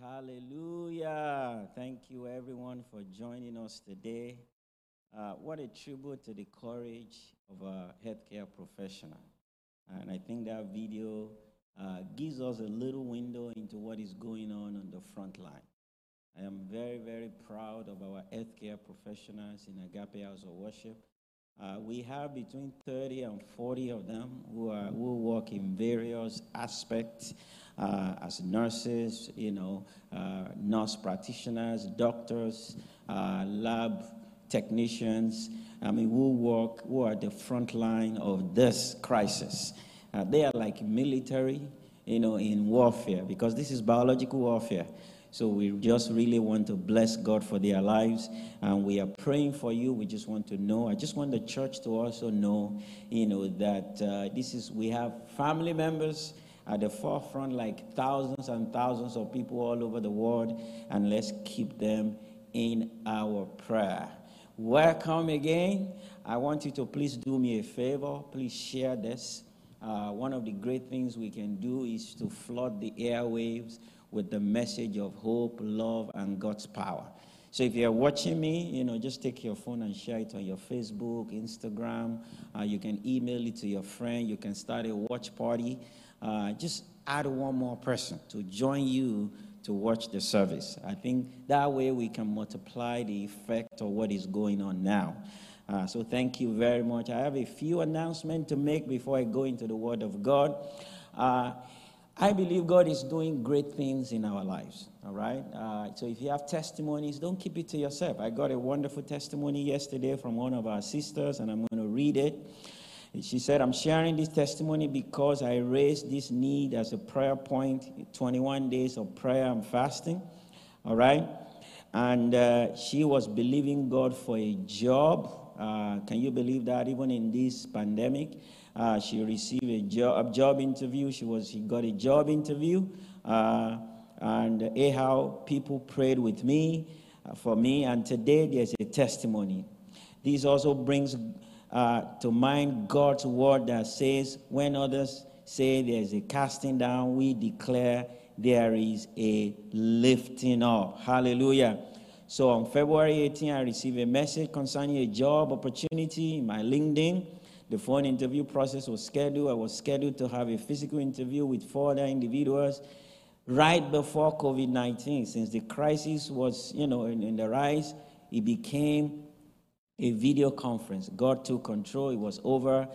Hallelujah. Thank you, everyone, for joining us today. Uh, what a tribute to the courage of a healthcare professional. And I think that video uh, gives us a little window into what is going on on the front line. I am very, very proud of our healthcare professionals in Agape House of Worship. Uh, we have between 30 and 40 of them who, are, who work in various aspects uh, as nurses, you know, uh, nurse practitioners, doctors, uh, lab technicians. I mean, who work, who are the front line of this crisis. Uh, they are like military, you know, in warfare because this is biological warfare. So we just really want to bless God for their lives, and we are praying for you. We just want to know. I just want the church to also know, you know, that uh, this is we have family members at the forefront, like thousands and thousands of people all over the world, and let's keep them in our prayer. Welcome again. I want you to please do me a favor. Please share this. Uh, one of the great things we can do is to flood the airwaves with the message of hope, love, and God's power. So if you're watching me, you know, just take your phone and share it on your Facebook, Instagram. Uh, you can email it to your friend. You can start a watch party. Uh, just add one more person to join you to watch the service. I think that way we can multiply the effect of what is going on now. Uh, so thank you very much. I have a few announcements to make before I go into the Word of God. Uh, I believe God is doing great things in our lives. All right. Uh, so if you have testimonies, don't keep it to yourself. I got a wonderful testimony yesterday from one of our sisters, and I'm going to read it. She said, I'm sharing this testimony because I raised this need as a prayer point 21 days of prayer and fasting. All right. And uh, she was believing God for a job. Uh, can you believe that even in this pandemic? Uh, she received a job, a job interview. She, was, she got a job interview. Uh, and anyhow, people prayed with me, uh, for me. And today there's a testimony. This also brings uh, to mind God's word that says, when others say there's a casting down, we declare there is a lifting up. Hallelujah. So on February 18, I received a message concerning a job opportunity in my LinkedIn. The phone interview process was scheduled. I was scheduled to have a physical interview with four other individuals right before COVID 19. Since the crisis was, you know, in, in the rise, it became a video conference. God took control. It was over.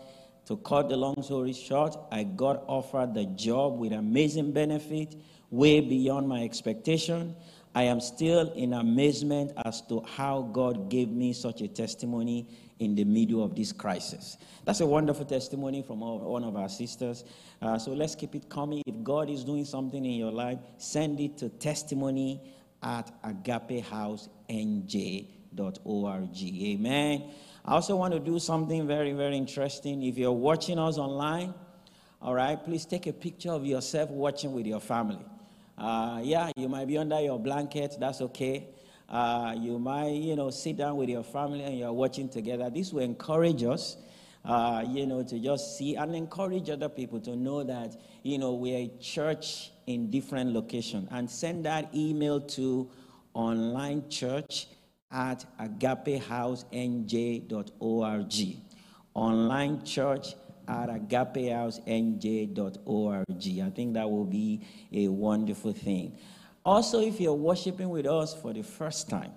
To cut the long story short, I got offered the job with amazing benefit, way beyond my expectation. I am still in amazement as to how God gave me such a testimony in the middle of this crisis. That's a wonderful testimony from one of our sisters. Uh, so let's keep it coming. If God is doing something in your life, send it to testimony at agapehousenj.com org. Amen. I also want to do something very, very interesting. If you're watching us online, all right, please take a picture of yourself watching with your family. Uh, yeah, you might be under your blanket, that's okay. Uh, you might, you know, sit down with your family and you're watching together. This will encourage us, uh, you know, to just see and encourage other people to know that, you know, we're a church in different locations. And send that email to online church at agapehousenj.org. Online church at agapehousenj.org. I think that will be a wonderful thing. Also, if you're worshiping with us for the first time,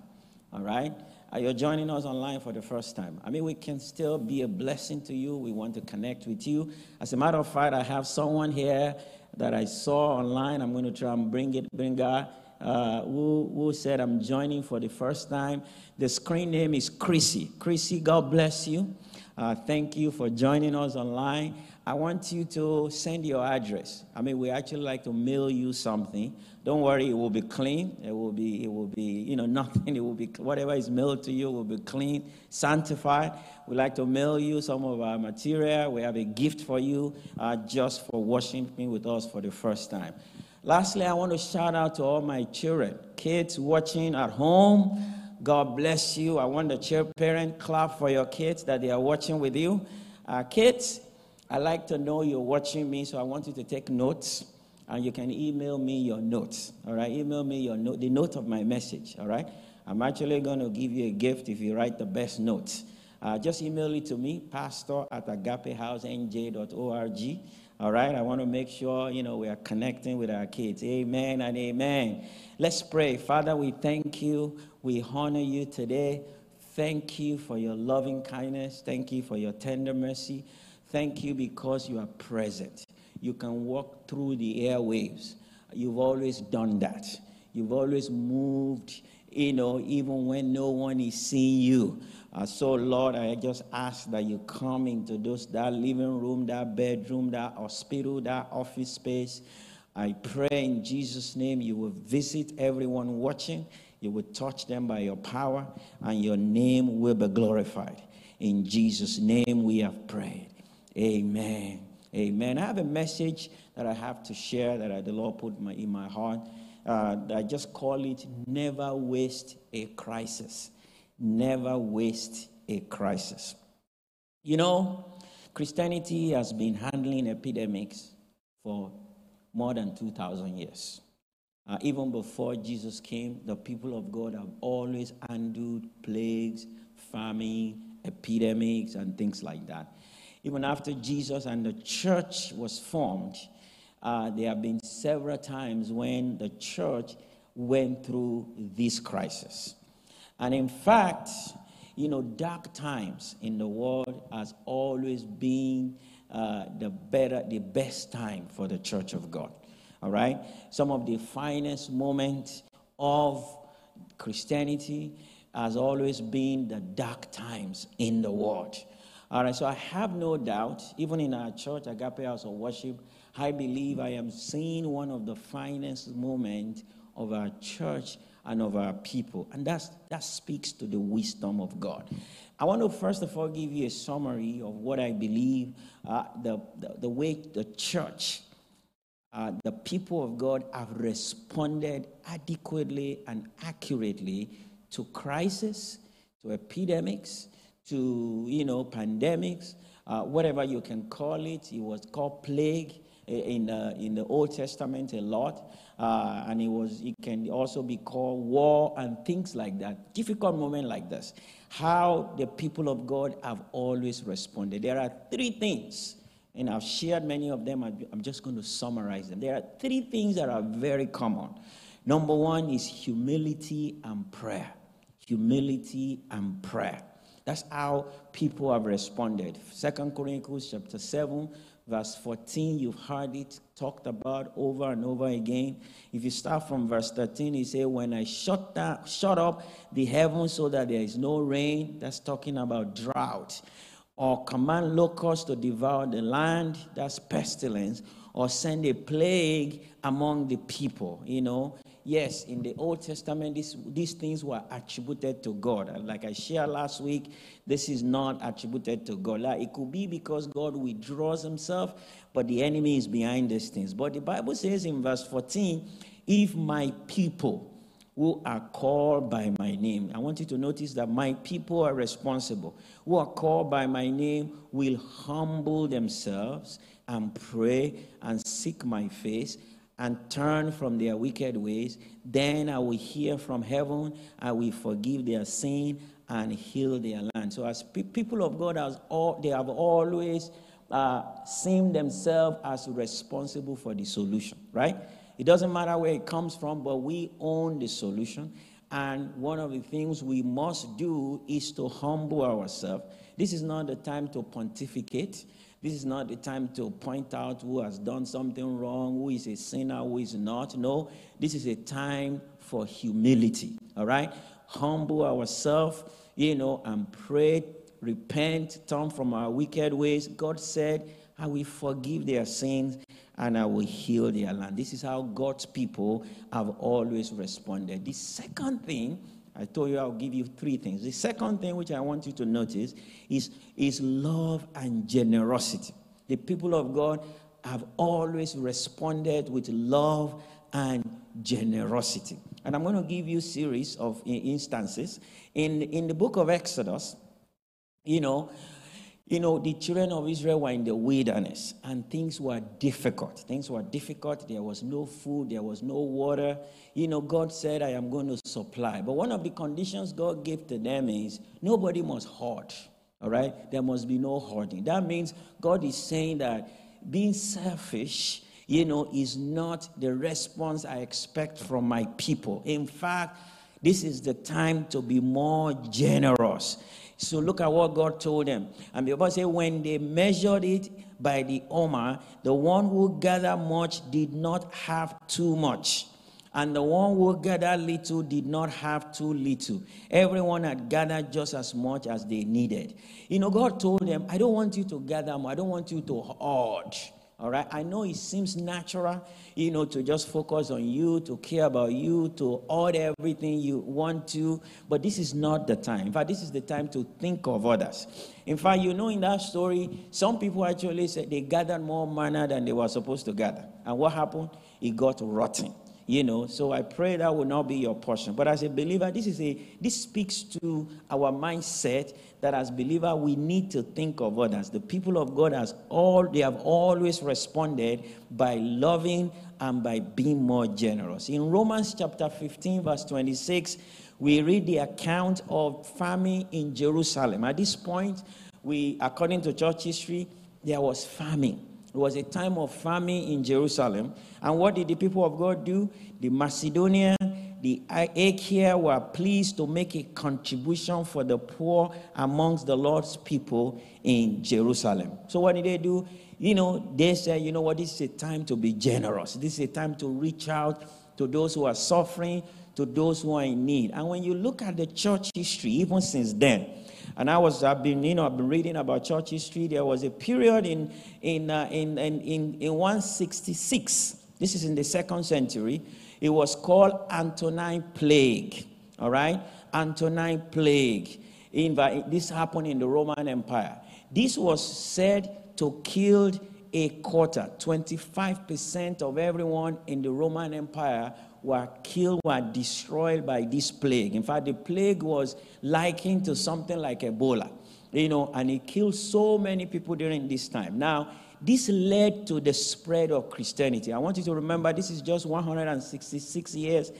all right, you're joining us online for the first time. I mean, we can still be a blessing to you. We want to connect with you. As a matter of fact, I have someone here that I saw online. I'm going to try and bring it, bring her uh, who, who said, I'm joining for the first time. The screen name is Chrissy. Chrissy, God bless you. Uh, thank you for joining us online. I want you to send your address. I mean, we actually like to mail you something. Don't worry, it will be clean. It will be, it will be, you know, nothing. It will be whatever is mailed to you will be clean, sanctified. We like to mail you some of our material. We have a gift for you uh, just for worshiping with us for the first time. Lastly, I want to shout out to all my children, kids watching at home. God bless you. I want the chair parent clap for your kids that they are watching with you. Uh, kids, I like to know you're watching me, so I want you to take notes. And you can email me your notes. All right, email me your note, the note of my message. All right, I'm actually going to give you a gift if you write the best notes. Uh, just email it to me, pastor at agapehousenj.org. All right, I want to make sure you know we are connecting with our kids. Amen and amen. Let's pray. Father, we thank you. We honor you today. Thank you for your loving kindness. Thank you for your tender mercy. Thank you because you are present. You can walk through the airwaves. You've always done that. You've always moved, you know, even when no one is seeing you. Uh, so, Lord, I just ask that you come into those that living room, that bedroom, that hospital, that office space. I pray in Jesus' name you will visit everyone watching. You will touch them by your power, and your name will be glorified. In Jesus' name we have prayed. Amen. Amen. I have a message that I have to share that the Lord put my, in my heart. Uh, I just call it Never Waste a Crisis. Never waste a crisis. You know, Christianity has been handling epidemics for more than 2,000 years. Uh, even before Jesus came, the people of God have always handled plagues, famine, epidemics, and things like that. Even after Jesus and the church was formed, uh, there have been several times when the church went through this crisis. And in fact, you know, dark times in the world has always been uh, the better, the best time for the church of God. All right? Some of the finest moments of Christianity has always been the dark times in the world. All right, so I have no doubt, even in our church, Agape House of Worship, I believe I am seeing one of the finest moments of our church and of our people. And that's, that speaks to the wisdom of God. I want to first of all give you a summary of what I believe uh, the, the, the, way the church, uh, the people of God have responded adequately and accurately to crisis, to epidemics, to, you know, pandemics, uh, whatever you can call it. It was called plague in, uh, in the Old Testament a lot. Uh, and it, was, it can also be called war and things like that. Difficult moment like this. How the people of God have always responded. There are three things, and I've shared many of them. I'm just going to summarize them. There are three things that are very common. Number one is humility and prayer. Humility and prayer. That's how people have responded. Second Chronicles chapter 7, verse 14, you've heard it talked about over and over again. If you start from verse 13, he said, When I shut, shut up the heavens so that there is no rain, that's talking about drought. Or command locusts to devour the land, that's pestilence. Or send a plague among the people, you know yes, in the Old Testament, this, these things were attributed to God. And like I shared last week, this is not attributed to God. Like it could be because God withdraws himself, but the enemy is behind these things. But the Bible says in verse 14, if my people who are called by my name, I want you to notice that my people are responsible, who are called by my name will humble themselves and pray and seek my face and turn from their wicked ways, then I will hear from heaven, I will forgive their sin and heal their land. So, as pe- people of God, as all, they have always uh, seen themselves as responsible for the solution, right? It doesn't matter where it comes from, but we own the solution. And one of the things we must do is to humble ourselves. This is not the time to pontificate. This is not the time to point out who has done something wrong, who is a sinner, who is not. No, this is a time for humility. All right? Humble ourselves, you know, and pray, repent, turn from our wicked ways. God said, I will forgive their sins and I will heal their land. This is how God's people have always responded. The second thing, I told you I'll give you three things. The second thing which I want you to notice is, is love and generosity. The people of God have always responded with love and generosity. And I'm going to give you a series of instances. In, in the book of Exodus, you know, you know, the children of Israel were in the wilderness and things were difficult. Things were difficult. There was no food, there was no water. You know, God said, I am going to supply. But one of the conditions God gave to them is nobody must hoard. All right? There must be no hoarding. That means God is saying that being selfish, you know, is not the response I expect from my people. In fact, this is the time to be more generous. So look at what God told them. And the Bible says, when they measured it by the Omer, the one who gathered much did not have too much. And the one who gathered little did not have too little. Everyone had gathered just as much as they needed. You know, God told them, I don't want you to gather more. I don't want you to hoard. All right. I know it seems natural, you know, to just focus on you, to care about you, to order everything you want to, but this is not the time. In fact, this is the time to think of others. In fact, you know, in that story, some people actually said they gathered more manna than they were supposed to gather. And what happened? It got rotten you know. So i pray that will not be your portion. But as a believer this is a this speaks to our mindset that as believer we need to think of others. The people of god has all they have always responded by loving and by being more generous. In romans chapter 15 verse 26 we read the account of famine in jerusalem. At this point we according to church history there was famine it was a time of famine in Jerusalem. And what did the people of God do? The Macedonian, the Achaia were pleased to make a contribution for the poor amongst the Lord's people in Jerusalem. So what did they do? You know, they said, you know what, this is a time to be generous. This is a time to reach out to those who are suffering, to those who are in need. And when you look at the church history, even since then, and I was, I've been, you know, I've been reading about church history. There was a period in, in, uh, in, in, in, in 166. This is in the second century. It was called Antonine Plague. All right? Antonine Plague. In, this happened in the Roman Empire. This was said to kill a quarter, 25% of everyone in the Roman Empire were killed, were destroyed by this plague. In fact, the plague was likened to something like Ebola, you know, and it killed so many people during this time. Now, this led to the spread of Christianity. I want you to remember this is just 166 years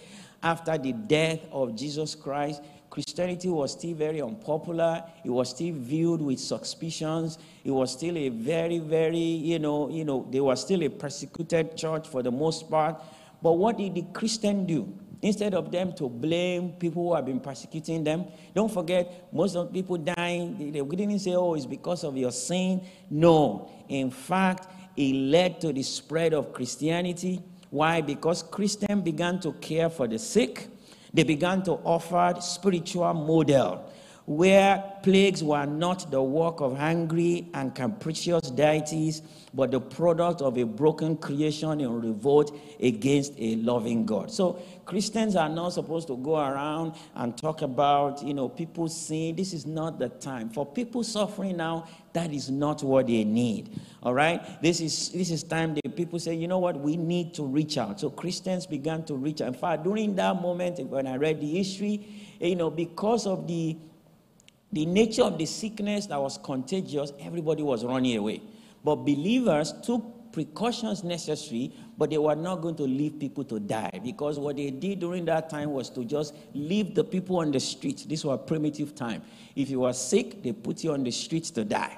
after the death of Jesus Christ. Christianity was still very unpopular. It was still viewed with suspicions. It was still a very, very, you know, you know, they were still a persecuted church for the most part. But what did the Christian do? Instead of them to blame people who have been persecuting them, don't forget, most of the people dying, they didn't say, oh, it's because of your sin. No. In fact, it led to the spread of Christianity. Why? Because Christians began to care for the sick. They began to offer spiritual model where plagues were not the work of hungry and capricious deities, but the product of a broken creation in revolt against a loving God. So Christians are not supposed to go around and talk about, you know, people sin. This is not the time. For people suffering now, that is not what they need. All right? This is this is time that people say, you know what, we need to reach out. So Christians began to reach out. In fact, during that moment when I read the history, you know, because of the the nature of the sickness that was contagious, everybody was running away. But believers took precautions necessary, but they were not going to leave people to die because what they did during that time was to just leave the people on the streets. This was a primitive time. If you were sick, they put you on the streets to die.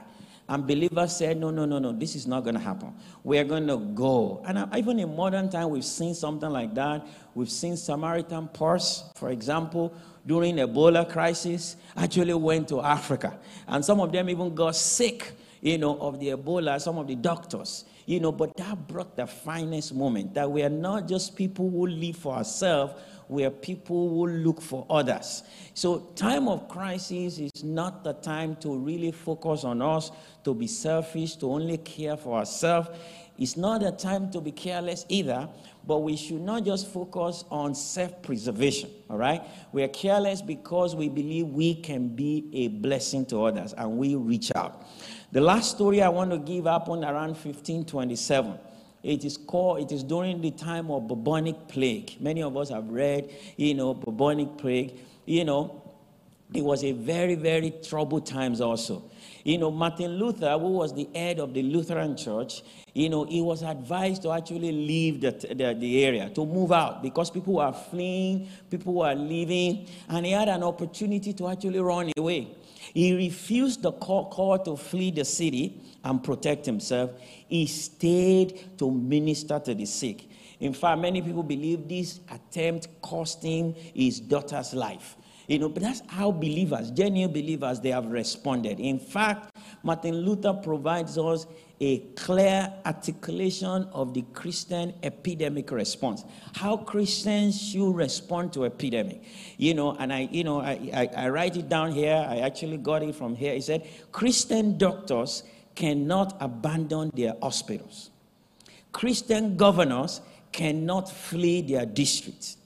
And believers said, no, no, no, no, this is not going to happen. We are going to go. And uh, even in modern time, we've seen something like that. We've seen Samaritan purse, for example, during Ebola crisis, actually went to Africa. And some of them even got sick you know, of the Ebola, some of the doctors, you know, but that brought the finest moment that we are not just people who live for ourselves, we are people who look for others. So, time of crisis is not the time to really focus on us, to be selfish, to only care for ourselves. It's not a time to be careless either, but we should not just focus on self preservation, all right? We are careless because we believe we can be a blessing to others and we reach out. The last story I want to give happened around 1527. It is called, it is during the time of bubonic plague. Many of us have read, you know, bubonic plague. You know, it was a very, very troubled times also. You know, Martin Luther, who was the head of the Lutheran Church, you know, he was advised to actually leave the, the, the, area, to move out, because people were fleeing, people were leaving, and he had an opportunity to actually run away. He refused the call, call to flee the city and protect himself. He stayed to minister to the sick. In fact, many people believe this attempt cost him his daughter's life. You know, but that's how believers, genuine believers, they have responded. In fact, Martin Luther provides us a clear articulation of the Christian epidemic response. How Christians should respond to epidemic. You know, and I, you know, I, I, I write it down here. I actually got it from here. He said, Christian doctors cannot abandon their hospitals. Christian governors cannot flee their districts.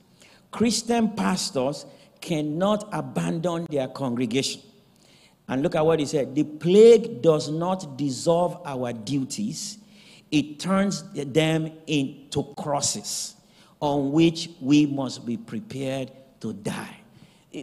Christian pastors cannot abandon their congregation. And look at what he said the plague does not dissolve our duties, it turns them into crosses on which we must be prepared to die.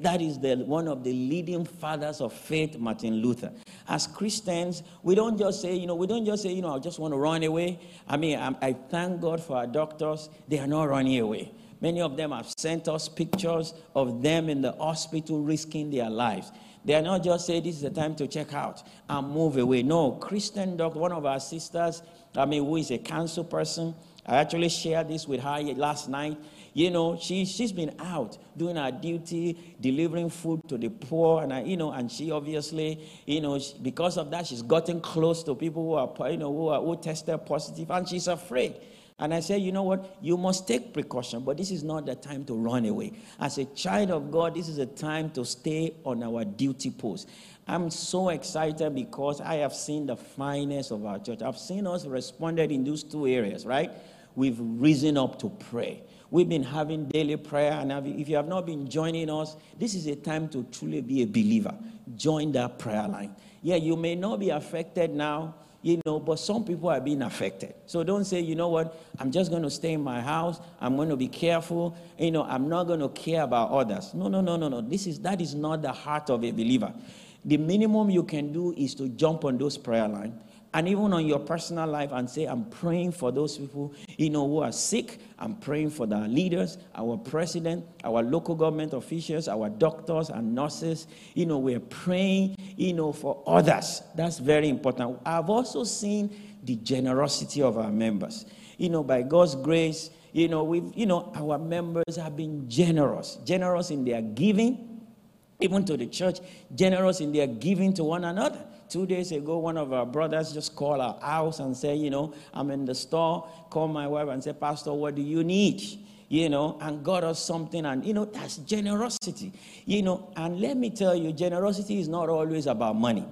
That is the, one of the leading fathers of faith, Martin Luther. As Christians, we don't just say, you know, we don't just say, you know, I just want to run away. I mean, I, I thank God for our doctors. They are not running away. Many of them have sent us pictures of them in the hospital risking their lives. They are not just saying this is the time to check out and move away. No, Christian doctor, one of our sisters, I mean, who is a cancer person, I actually shared this with her last night. You know, she, she's been out doing her duty, delivering food to the poor, and, I, you know, and she obviously, you know, she, because of that, she's gotten close to people who are, you know, who, are, who tested positive, and she's afraid. And I said, you know what? You must take precaution, but this is not the time to run away. As a child of God, this is a time to stay on our duty post. I'm so excited because I have seen the finest of our church. I've seen us responded in those two areas, right? We've risen up to pray. We've been having daily prayer, and if you have not been joining us, this is a time to truly be a believer. Join that prayer line. Yeah, you may not be affected now, you know, but some people are being affected. So don't say, you know what, I'm just going to stay in my house. I'm going to be careful. You know, I'm not going to care about others. No, no, no, no, no. This is that is not the heart of a believer. The minimum you can do is to jump on those prayer lines and even on your personal life and say, I'm praying for those people, you know, who are sick. I'm praying for the leaders, our president, our local government officials, our doctors and nurses. You know, we're praying, you know, for others. That's very important. I've also seen the generosity of our members. You know, by God's grace, you know, we've, you know, our members have been generous, generous in their giving, even to the church, generous in their giving to one another. Two days ago, one of our brothers just called our house and said, You know, I'm in the store. Call my wife and say, Pastor, what do you need? You know, and got us something. And, you know, that's generosity. You know, and let me tell you, generosity is not always about money.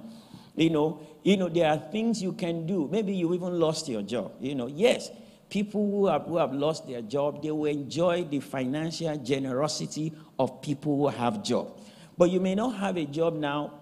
You know, you know, there are things you can do. Maybe you even lost your job. You know, yes, people who have, who have lost their job, they will enjoy the financial generosity of people who have job. But you may not have a job now,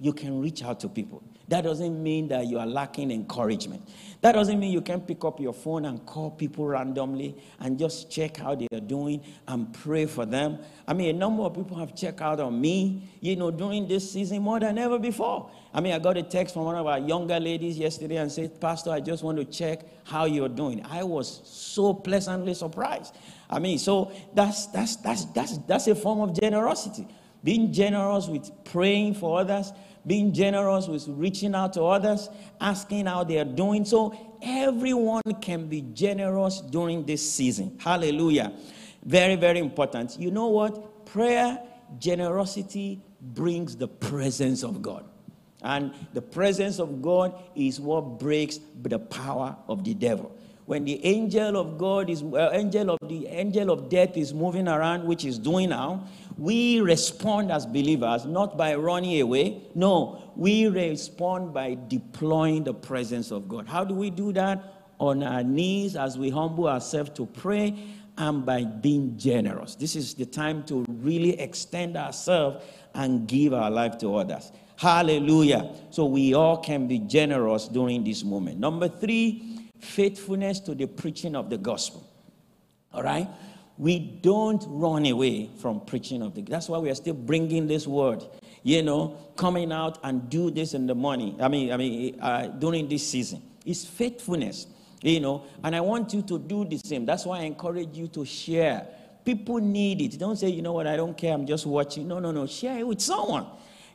you can reach out to people. That doesn't mean that you are lacking encouragement. That doesn't mean you can pick up your phone and call people randomly and just check how they are doing and pray for them. I mean, a number of people have checked out on me, you know, during this season more than ever before. I mean, I got a text from one of our younger ladies yesterday and said, Pastor, I just want to check how you're doing. I was so pleasantly surprised. I mean, so that's that's that's that's that's a form of generosity. Being generous with praying for others, being generous with reaching out to others, asking how they are doing. So everyone can be generous during this season. Hallelujah. Very, very important. You know what? Prayer, generosity brings the presence of God. And the presence of God is what breaks the power of the devil. When the angel of God is uh, angel of the angel of death is moving around, which is doing now, we respond as believers not by running away. No, we respond by deploying the presence of God. How do we do that? On our knees as we humble ourselves to pray and by being generous. This is the time to really extend ourselves and give our life to others. Hallelujah. So we all can be generous during this moment. Number three, faithfulness to the preaching of the gospel. All right? We don't run away from preaching of the That's why we are still bringing this word. You know, coming out and do this in the morning. I mean, I mean, uh, during this season. It's faithfulness. You know, and I want you to do the same. That's why I encourage you to share. People need it. Don't say, you know what, I don't care, I'm just watching. No, no, no. Share it with someone.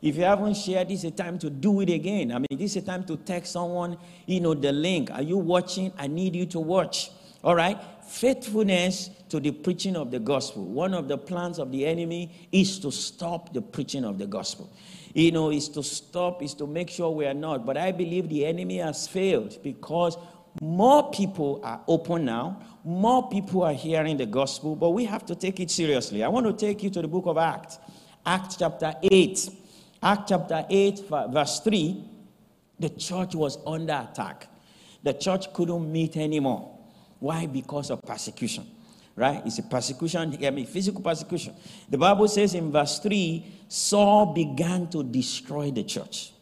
If you haven't shared, this is a time to do it again. I mean, this is a time to text someone, you know, the link. Are you watching? I need you to watch. All right? Faithfulness to the preaching of the gospel. One of the plans of the enemy is to stop the preaching of the gospel. You know, is to stop, is to make sure we are not. But I believe the enemy has failed because more people are open now. More people are hearing the gospel, but we have to take it seriously. I want to take you to the book of Acts, Acts chapter 8. Act chapter 8, verse 3, the church was under attack. The church couldn't meet anymore. Why? Because of persecution. Right? It's a persecution, I mean, physical persecution. The Bible says in verse 3 Saul began to destroy the church.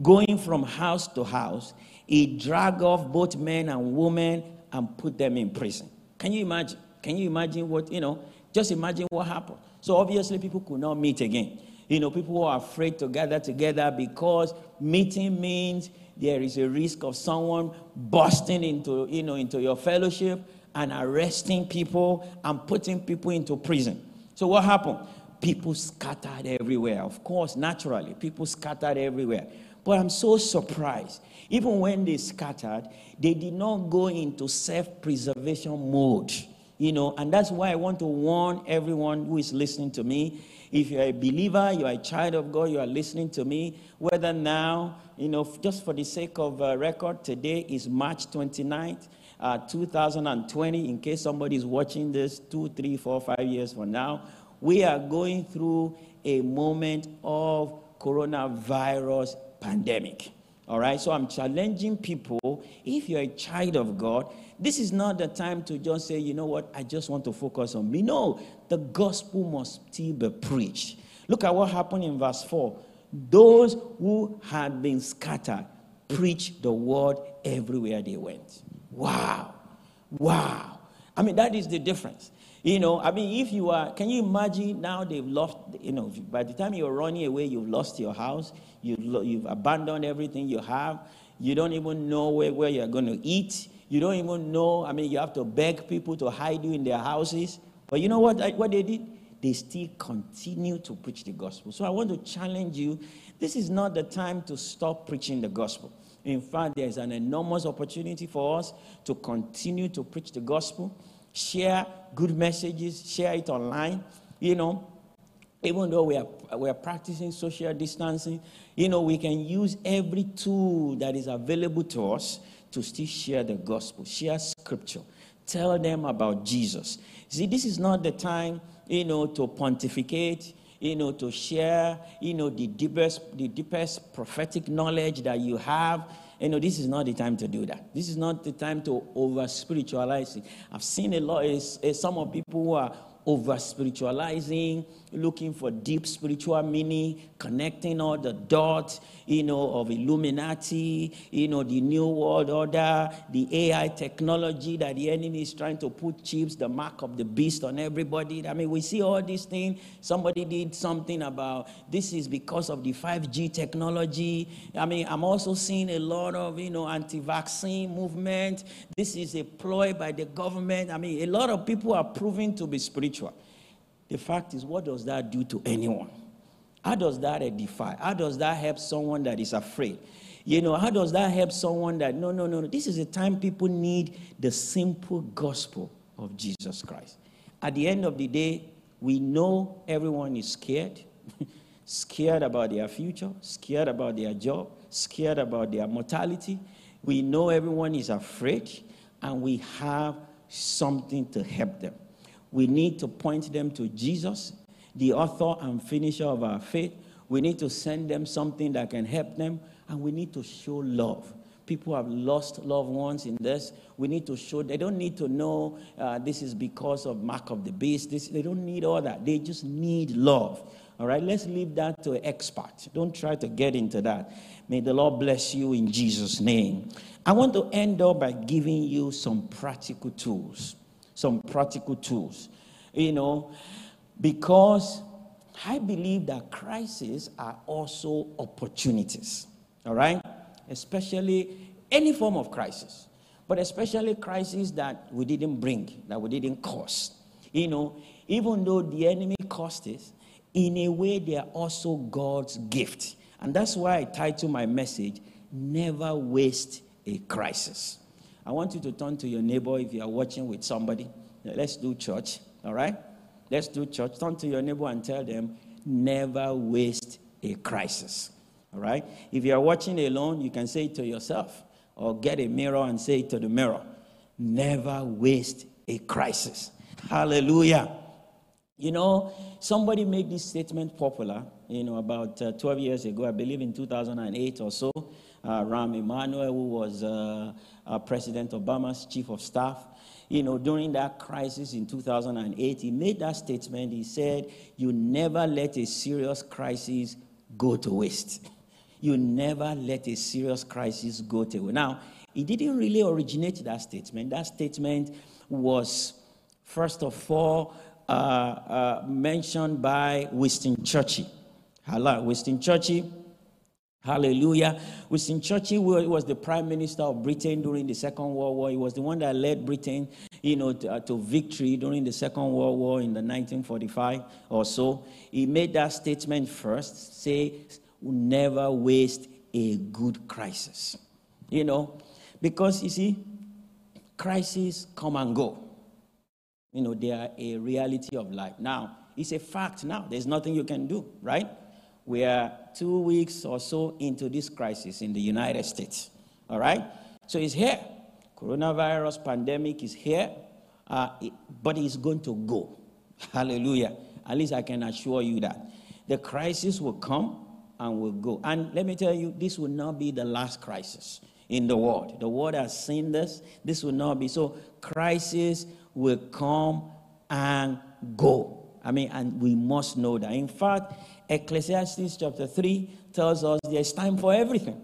Going from house to house, he dragged off both men and women and put them in prison. Can you imagine? Can you imagine what, you know, just imagine what happened? So obviously, people could not meet again. You know, people are afraid to gather together because meeting means there is a risk of someone busting into, you know, into your fellowship and arresting people and putting people into prison. So what happened? People scattered everywhere. Of course, naturally, people scattered everywhere. But I'm so surprised. Even when they scattered, they did not go into self preservation mode. You know, and that's why I want to warn everyone who is listening to me if you're a believer, you're a child of God, you are listening to me, whether now, you know, just for the sake of uh, record, today is March 29th, uh, 2020. In case somebody is watching this two, three, four, five years from now, we are going through a moment of coronavirus pandemic. All right, so I'm challenging people if you're a child of God, this is not the time to just say, you know what, I just want to focus on me. No, the gospel must still be preached. Look at what happened in verse 4. Those who had been scattered preached the word everywhere they went. Wow. Wow. I mean, that is the difference. You know, I mean, if you are, can you imagine now they've lost, you know, by the time you're running away, you've lost your house, you've, you've abandoned everything you have, you don't even know where, where you're going to eat, you don't even know. I mean, you have to beg people to hide you in their houses. But you know what, what they did? They still continue to preach the gospel. So I want to challenge you. This is not the time to stop preaching the gospel. In fact, there's an enormous opportunity for us to continue to preach the gospel, share good messages, share it online. You know, even though we are, we are practicing social distancing, you know, we can use every tool that is available to us to still share the gospel, share scripture, tell them about Jesus. See, this is not the time, you know, to pontificate, you know, to share, you know, the deepest, the deepest prophetic knowledge that you have. You know, this is not the time to do that. This is not the time to over spiritualize it. I've seen a lot, of some of people who are over spiritualizing, looking for deep spiritual meaning, connecting all the dots, you know, of Illuminati, you know, the New World Order, the AI technology that the enemy is trying to put chips, the mark of the beast on everybody. I mean, we see all these things. Somebody did something about this is because of the 5G technology. I mean, I'm also seeing a lot of, you know, anti-vaccine movement. This is a ploy by the government. I mean, a lot of people are proving to be spiritual. The fact is, what does that do to anyone? How does that edify? How does that help someone that is afraid? You know, how does that help someone that, no, no, no, no. This is a time people need the simple gospel of Jesus Christ. At the end of the day, we know everyone is scared. scared about their future, scared about their job, scared about their mortality. We know everyone is afraid, and we have something to help them. We need to point them to Jesus, the author and finisher of our faith. We need to send them something that can help them, and we need to show love. People have lost loved ones in this. We need to show, they don't need to know uh, this is because of mark of the beast. This, they don't need all that. They just need love. All right, let's leave that to experts. Don't try to get into that. May the Lord bless you in Jesus' name. I want to end up by giving you some practical tools. Some practical tools. You know, because I believe that crises are also opportunities. All right? Especially any form of crisis, but especially crises that we didn't bring, that we didn't cause. You know, even though the enemy caused it, in a way, they are also God's gift. And that's why I title my message, Never Waste a Crisis. I want you to turn to your neighbor if you are watching with somebody. Let's do church, all right? Let's do church. Turn to your neighbor and tell them, Never waste a crisis, all right? If you are watching alone, you can say it to yourself or get a mirror and say it to the mirror. Never waste a crisis. Hallelujah. You know, somebody made this statement popular, you know, about uh, 12 years ago, I believe in 2008 or so. Uh, Rahm Emanuel, who was uh, uh, President Obama's chief of staff, you know, during that crisis in 2008, he made that statement. He said, You never let a serious crisis go to waste. You never let a serious crisis go to waste. Now, he didn't really originate that statement. That statement was, first of all, uh, uh, mentioned by Winston Churchill. Hello, Winston Churchill. Hallelujah. Winston Churchill was the prime minister of Britain during the Second World War. He was the one that led Britain, you know, to, uh, to, victory during the Second World War in the 1945 or so. He made that statement first, say, never waste a good crisis. You know, because you see, crises come and go. You know, they are a reality of life. Now, it's a fact now. There's nothing you can do, right? We are two weeks or so into this crisis in the United States. All right? So it's here. Coronavirus pandemic is here, uh, it, but it's going to go. Hallelujah. At least I can assure you that. The crisis will come and will go. And let me tell you, this will not be the last crisis in the world. The world has seen this. This will not be. So, crisis will come and go. I mean, and we must know that. In fact, Ecclesiastes chapter 3 tells us there's time for everything.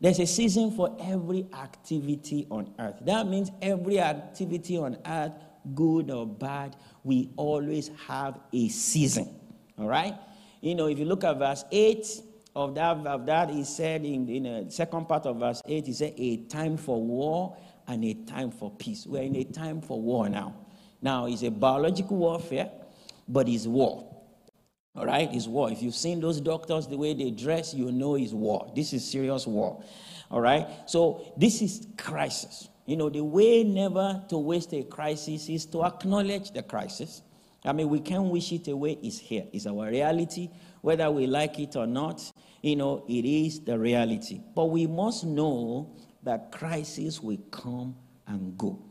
There's a season for every activity on earth. That means every activity on earth, good or bad, we always have a season. All right? You know, if you look at verse 8 of that, of that he said in, in the second part of verse 8, he said, A time for war and a time for peace. We're in a time for war now. Now, it's a biological warfare, but it's war. All right, it's war. If you've seen those doctors, the way they dress, you know it's war. This is serious war. All right, so this is crisis. You know, the way never to waste a crisis is to acknowledge the crisis. I mean, we can't wish it away. It's here. It's our reality. Whether we like it or not, you know, it is the reality. But we must know that crisis will come and go.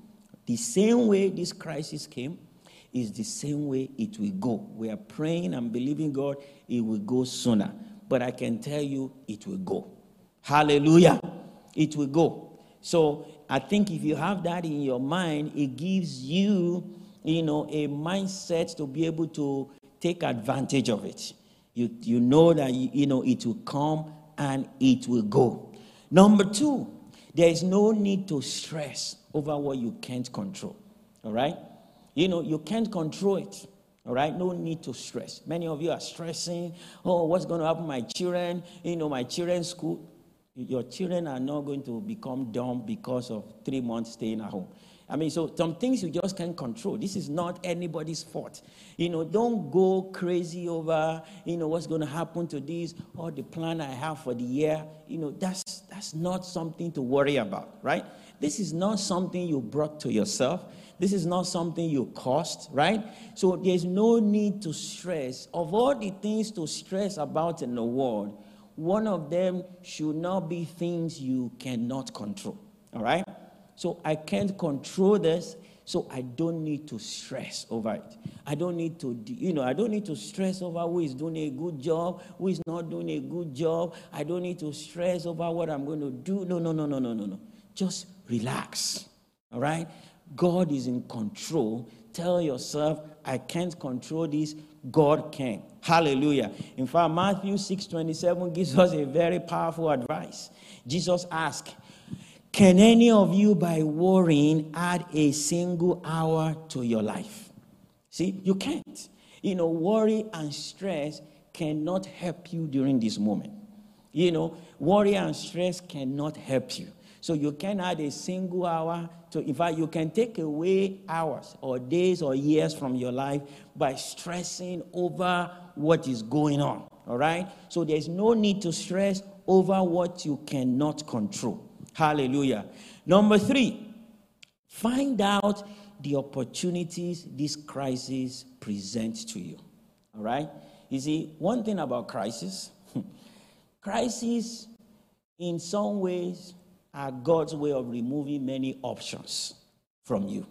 The same way this crisis came is the same way it will go. We are praying and believing God it will go sooner. But I can tell you it will go. Hallelujah. It will go. So I think if you have that in your mind, it gives you, you know, a mindset to be able to take advantage of it. You, you know that, you, you know, it will come and it will go. Number two, there is no need to stress over what you can't control. All right? You know, you can't control it. All right, no need to stress. Many of you are stressing. Oh, what's going to happen to my children? You know, my children's school. Your children are not going to become dumb because of three months staying at home. I mean, so some things you just can't control. This is not anybody's fault. You know, don't go crazy over, you know, what's going to happen to this or the plan I have for the year. You know, that's that's not something to worry about, right? This is not something you brought to yourself. This is not something you cost, right? So there's no need to stress. Of all the things to stress about in the world, one of them should not be things you cannot control, all right? So I can't control this, so I don't need to stress over it. I don't need to, you know, I don't need to stress over who is doing a good job, who is not doing a good job. I don't need to stress over what I'm going to do. No, no, no, no, no, no, no. Just relax. All right? God is in control. Tell yourself, I can't control this. God can. Hallelujah. In fact, Matthew 6 27 gives us a very powerful advice. Jesus asked, can any of you, by worrying, add a single hour to your life? See, you can't. You know, worry and stress cannot help you during this moment. You know, worry and stress cannot help you. So you can add a single hour to, in fact, you can take away hours or days or years from your life by stressing over what is going on. All right? So there's no need to stress over what you cannot control. Hallelujah. Number three, find out the opportunities this crisis presents to you. All right? You see, one thing about crisis, crisis in some ways are God's way of removing many options from you.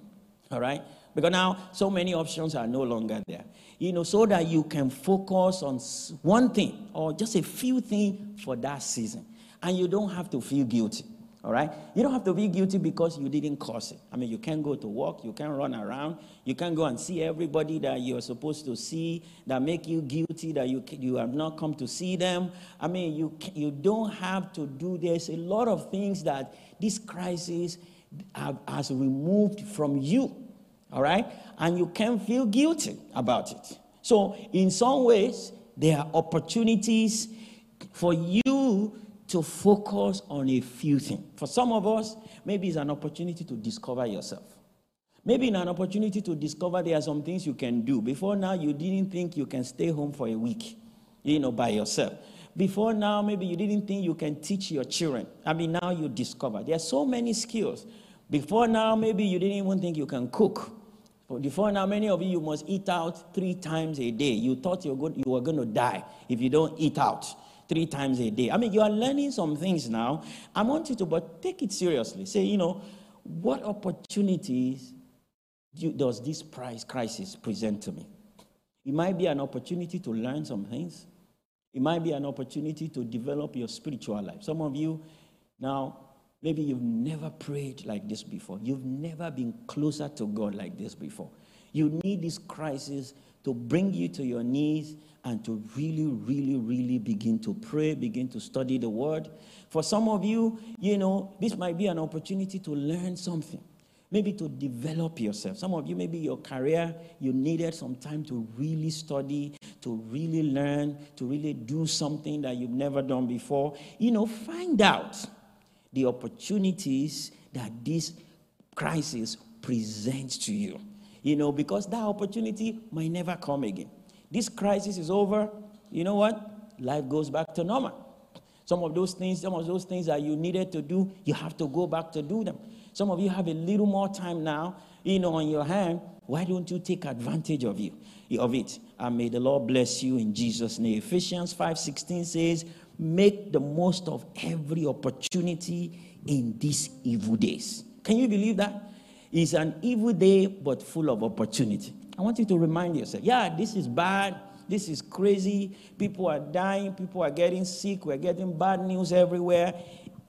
All right? Because now so many options are no longer there. You know, so that you can focus on one thing or just a few things for that season. And you don't have to feel guilty. All right? You don't have to be guilty because you didn't cause it. I mean, you can't go to work, you can't run around, you can't go and see everybody that you're supposed to see that make you guilty that you, you have not come to see them. I mean, you, you don't have to do this. A lot of things that this crisis have, has removed from you. All right? And you can feel guilty about it. So, in some ways, there are opportunities for you to focus on a few things. For some of us, maybe it's an opportunity to discover yourself. Maybe it's an opportunity to discover there are some things you can do. Before now, you didn't think you can stay home for a week, you know, by yourself. Before now, maybe you didn't think you can teach your children. I mean, now you discover. There are so many skills. Before now, maybe you didn't even think you can cook. Before now, many of you, you must eat out three times a day. You thought you were going to die if you don't eat out three times a day. I mean, you are learning some things now. I want you to, but take it seriously. Say, you know, what opportunities do, does this price crisis present to me? It might be an opportunity to learn some things. It might be an opportunity to develop your spiritual life. Some of you now, maybe you've never prayed like this before. You've never been closer to God like this before. You need this crisis to bring you to your knees and to really, really, really begin to pray, begin to study the word. For some of you, you know, this might be an opportunity to learn something, maybe to develop yourself. Some of you, maybe your career, you needed some time to really study, to really learn, to really do something that you've never done before. You know, find out the opportunities that this crisis presents to you. You know, because that opportunity might never come again. This crisis is over. You know what? Life goes back to normal. Some of those things, some of those things that you needed to do, you have to go back to do them. Some of you have a little more time now, you know, on your hand. Why don't you take advantage of you of it? And may the Lord bless you in Jesus' name. Ephesians 5:16 says, make the most of every opportunity in these evil days. Can you believe that? It's an evil day, but full of opportunity. I want you to remind yourself yeah, this is bad. This is crazy. People are dying. People are getting sick. We're getting bad news everywhere.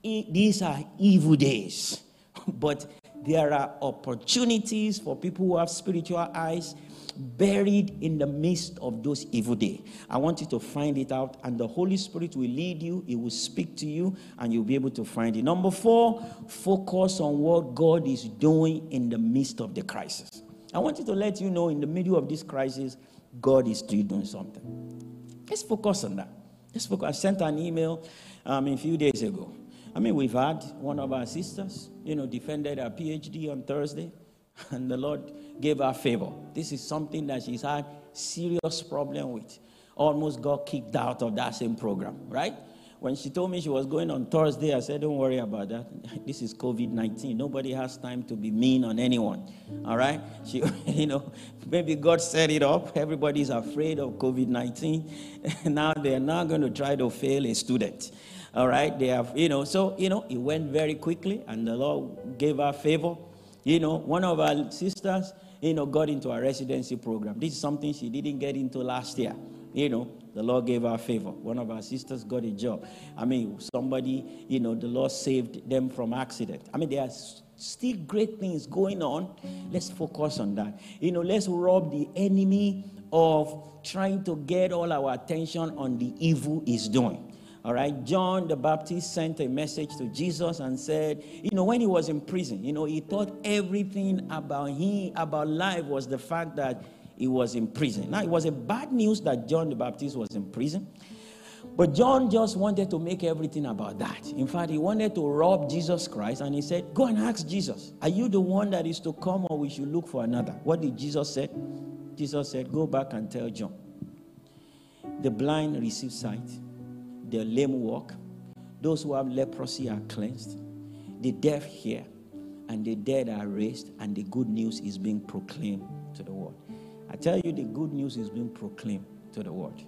these are evil days. but there are opportunities for people who have spiritual eyes buried in the midst of those evil days. I want you to find it out, and the Holy Spirit will lead you, He will speak to you, and you'll be able to find it. Number four, focus on what God is doing in the midst of the crisis. I want you to let you know in the middle of this crisis, God is still doing something. Let's focus on that. Let's focus. I sent an email um, a few days ago. I mean, we've had one of our sisters, you know, defended her PhD on Thursday. And the Lord gave her favor. This is something that she's had serious problem with. Almost got kicked out of that same program, right? When she told me she was going on Thursday, I said, Don't worry about that. This is COVID 19. Nobody has time to be mean on anyone. All right? She, you know, maybe God set it up. Everybody's afraid of COVID 19. now they're not going to try to fail a student. All right? They have, you know, so, you know, it went very quickly and the Lord gave her favor. You know, one of our sisters, you know, got into a residency program. This is something she didn't get into last year. You know, the Lord gave her favor. One of our sisters got a job. I mean, somebody, you know, the Lord saved them from accident. I mean, there are still great things going on. Let's focus on that. You know, let's rob the enemy of trying to get all our attention on the evil he's doing. All right, John the Baptist sent a message to Jesus and said, you know, when he was in prison, you know, he thought everything about him, about life was the fact that he was in prison. Now, it was a bad news that John the Baptist was in prison. But John just wanted to make everything about that. In fact, he wanted to rob Jesus Christ and he said, Go and ask Jesus, Are you the one that is to come or we should look for another? What did Jesus say? Jesus said, Go back and tell John. The blind receive sight, the lame walk, those who have leprosy are cleansed, the deaf hear, and the dead are raised, and the good news is being proclaimed to the world. I tell you, the good news is being proclaimed to the world.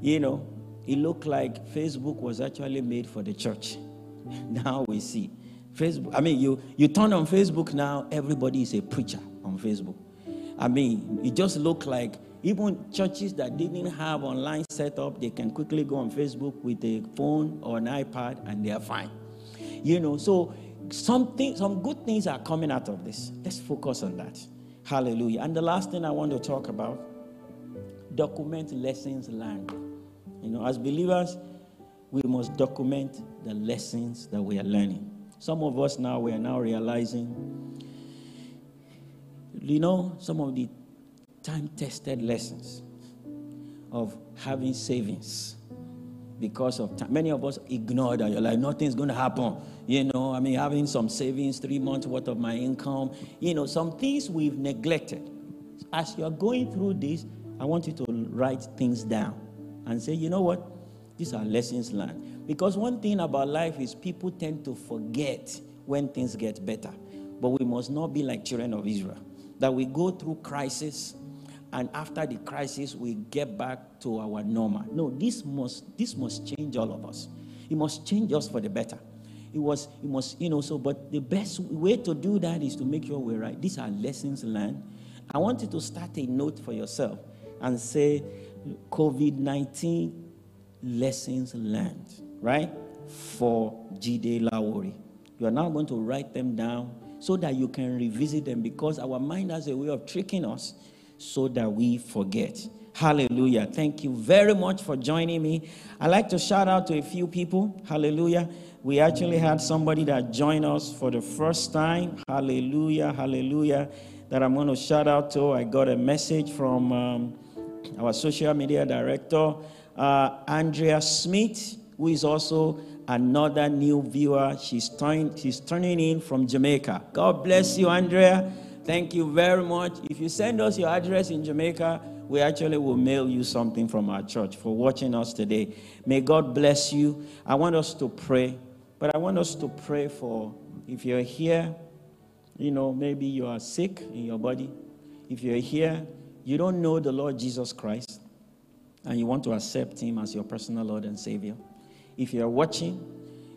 You know, it looked like Facebook was actually made for the church. now we see. Facebook, I mean, you, you turn on Facebook now, everybody is a preacher on Facebook. I mean, it just looked like even churches that didn't have online setup, they can quickly go on Facebook with a phone or an iPad and they are fine. You know, so something, some good things are coming out of this. Let's focus on that. Hallelujah. And the last thing I want to talk about document lessons learned. You know, as believers, we must document the lessons that we are learning. Some of us now, we are now realizing, you know, some of the time tested lessons of having savings because of time. Many of us ignore that. You're like, nothing's going to happen. You know, I mean, having some savings, three months worth of my income, you know, some things we've neglected. As you're going through this, I want you to write things down and say, you know what? These are lessons learned. Because one thing about life is people tend to forget when things get better. But we must not be like children of Israel. That we go through crisis and after the crisis we get back to our normal. No, this must this must change all of us. It must change us for the better. It was it must you know so but the best way to do that is to make sure we're right. These are lessons learned. I want you to start a note for yourself and say COVID-19 lessons learned, right? For Jide Lawori. You are now going to write them down so that you can revisit them because our mind has a way of tricking us so that we forget. Hallelujah. Thank you very much for joining me. I'd like to shout out to a few people. Hallelujah. We actually had somebody that joined us for the first time. Hallelujah. Hallelujah. That I'm going to shout out to. I got a message from um, our social media director, uh, Andrea Smith, who is also another new viewer. She's, turn, she's turning in from Jamaica. God bless you, Andrea. Thank you very much. If you send us your address in Jamaica, we actually will mail you something from our church for watching us today. May God bless you. I want us to pray, but I want us to pray for if you're here, you know, maybe you are sick in your body. If you're here, you don't know the Lord Jesus Christ, and you want to accept Him as your personal Lord and Savior. If you're watching,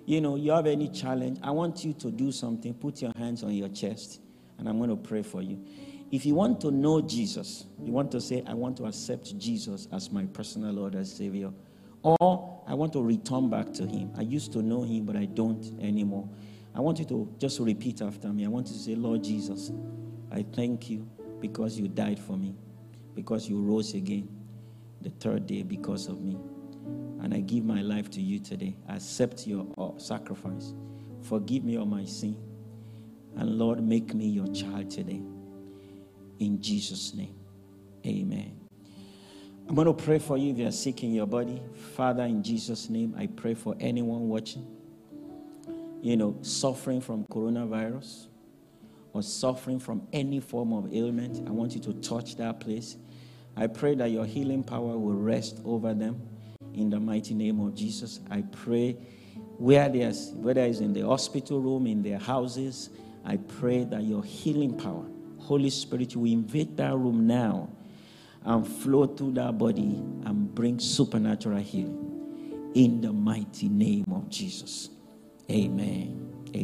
you know, you have any challenge, I want you to do something. Put your hands on your chest and I'm going to pray for you. If you want to know Jesus, you want to say, I want to accept Jesus as my personal Lord and Savior, or I want to return back to Him. I used to know Him, but I don't anymore. I want you to just repeat after me. I want you to say, Lord Jesus, I thank you because you died for me, because you rose again the third day because of me. And I give my life to you today. I accept your uh, sacrifice. Forgive me of my sin and Lord, make me your child today. In Jesus' name. Amen. I'm going to pray for you if you're sick in your body. Father, in Jesus' name, I pray for anyone watching, you know, suffering from coronavirus or suffering from any form of ailment, I want you to touch that place. I pray that your healing power will rest over them in the mighty name of Jesus. I pray where there's whether it's in the hospital room, in their houses, I pray that your healing power, Holy Spirit, will invade that room now and flow through that body and bring supernatural healing in the mighty name of Jesus. Amen.